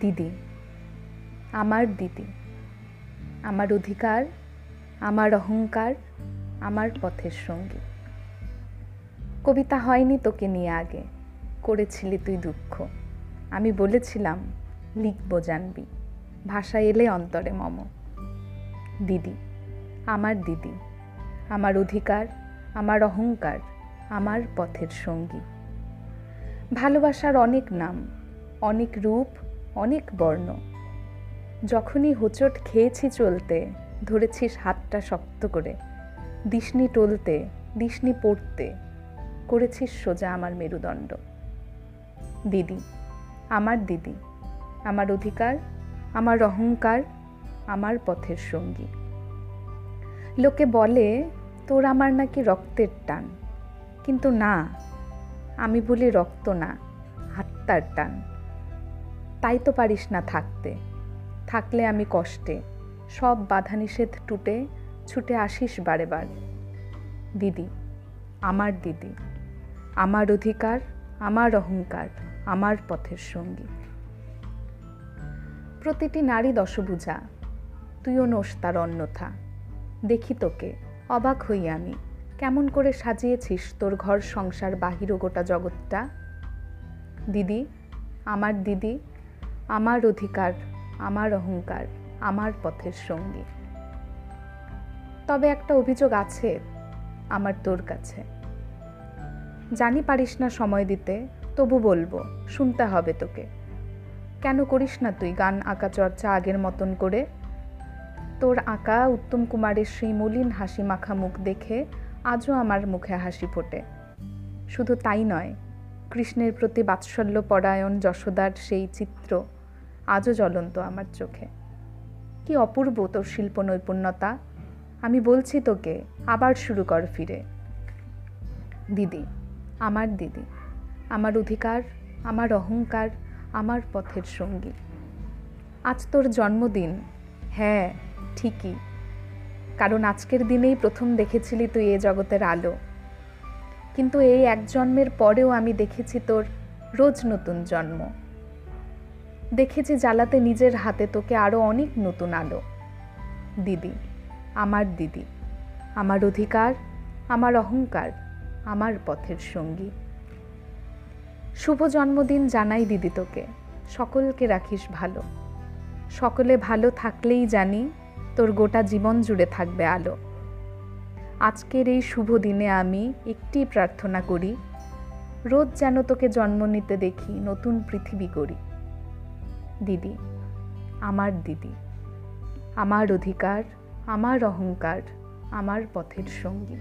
দিদি, আমার দিদি, আমার অধিকার, আমার অহংকার, আমার পথের সঙ্গী। কবিতা হয়নি তোকে নিয়ে আগে, করেছিলি তুই দুঃখ। আমি বলেছিলাম, লিখব জানবি ভাষা এলে অন্তরে মম। দিদি, আমার দিদি, আমার অধিকার, আমার অহংকার, আমার পথের সঙ্গী। ভালোবাসার অনেক নাম, অনেক রূপ, অনেক বর্ণ। যখনই হোঁচট খেয়েছি চলতে ধরেছিস হাতটা শক্ত করে। দিশনি টলতে দিশনি পড়তে করেছিস সোজা আমার মেরুদণ্ড। দিদি, আমার দিদি, আমার অধিকার, আমার অহংকার, আমার পথের সঙ্গী। লোকে বলে, তোর আমার নাকি রক্তের টান। কিন্তু না আমি বলি রক্ত না, আত্মার টান। তাই তো পারিস না থাকতে। থাকলে আমি কষ্টে, সব বাধা নিষেধ টুটে, ছুটে আসিস বারে বার দিদি, আমার দিদি, আমার অধিকার, আমার অহংকার, আমার পথের সঙ্গী। প্রতিটি নারী দশভুজা, তুইও নোস তার অন্যথা। দেখি তোকে, অবাক হই আমি। কেমন করে সাজিয়েছিস তোর ঘর, সংসার, বাহির গোটা জগৎটা? দিদি, আমার দিদি, আমার অধিকার, আমার অহংকার, আমার পথের সঙ্গী। তবে একটা অভিযোগ আছে আমার তোর কাছে। জানি পারিস না সময় দিতে, তবু বলব, শুনতে হবে তোকে। কেন করিস না তুই গান, আঁকা, চর্চা আগের মতন করে? তোর আঁকা উত্তম কুমারের সেই মলিন হাসি মাখা মুখ দেখে আজও আমার মুখে হাসি ফোটে। শুধু তাই নয়, কৃষ্ণের প্রতি বাৎসল্য পরায়ণ যশোদার সেই চিত্র আজও জ্বলন্ত আমার চোখে। কি অপূর্ব তোর শিল্প নৈপুণ্যতা আমি বলছি তোকে, আবার শুরু কর ফিরে। দিদি, আমার দিদি, আমার অধিকার, আমার অহংকার, আমার পথের সঙ্গী। আজ তোর জন্মদিন হ্যাঁ ঠিকই। কারণ আজকের দিনেই প্রথম দেখেছিলি তুই এ জগতের আলো। কিন্তু এই এক জন্মের পরেও আমি দেখেছি তোর রোজ নতুন জন্ম। দেখেছি জ্বালাতে নিজের হাতে তোকে আরও অনেক নতুন আলো। দিদি, আমার দিদি, আমার অধিকার, আমার অহংকার, আমার পথের সঙ্গী। শুভ জন্মদিন জানাই দিদি তোকে। সকলকে রাখিস ভালো। সকলে ভালো থাকলেই জানি তোর গোটা জীবন জুড়ে থাকবে আলো। আজকের এই শুভ দিনে আমি একটি প্রার্থনা করি, রোজ যেন তোকে জন্ম নিতে দেখি, নতুন পৃথিবী করি দিদি, আমার দিদি, আমার অধিকার, আমার অহংকার, আমার পথের সঙ্গী।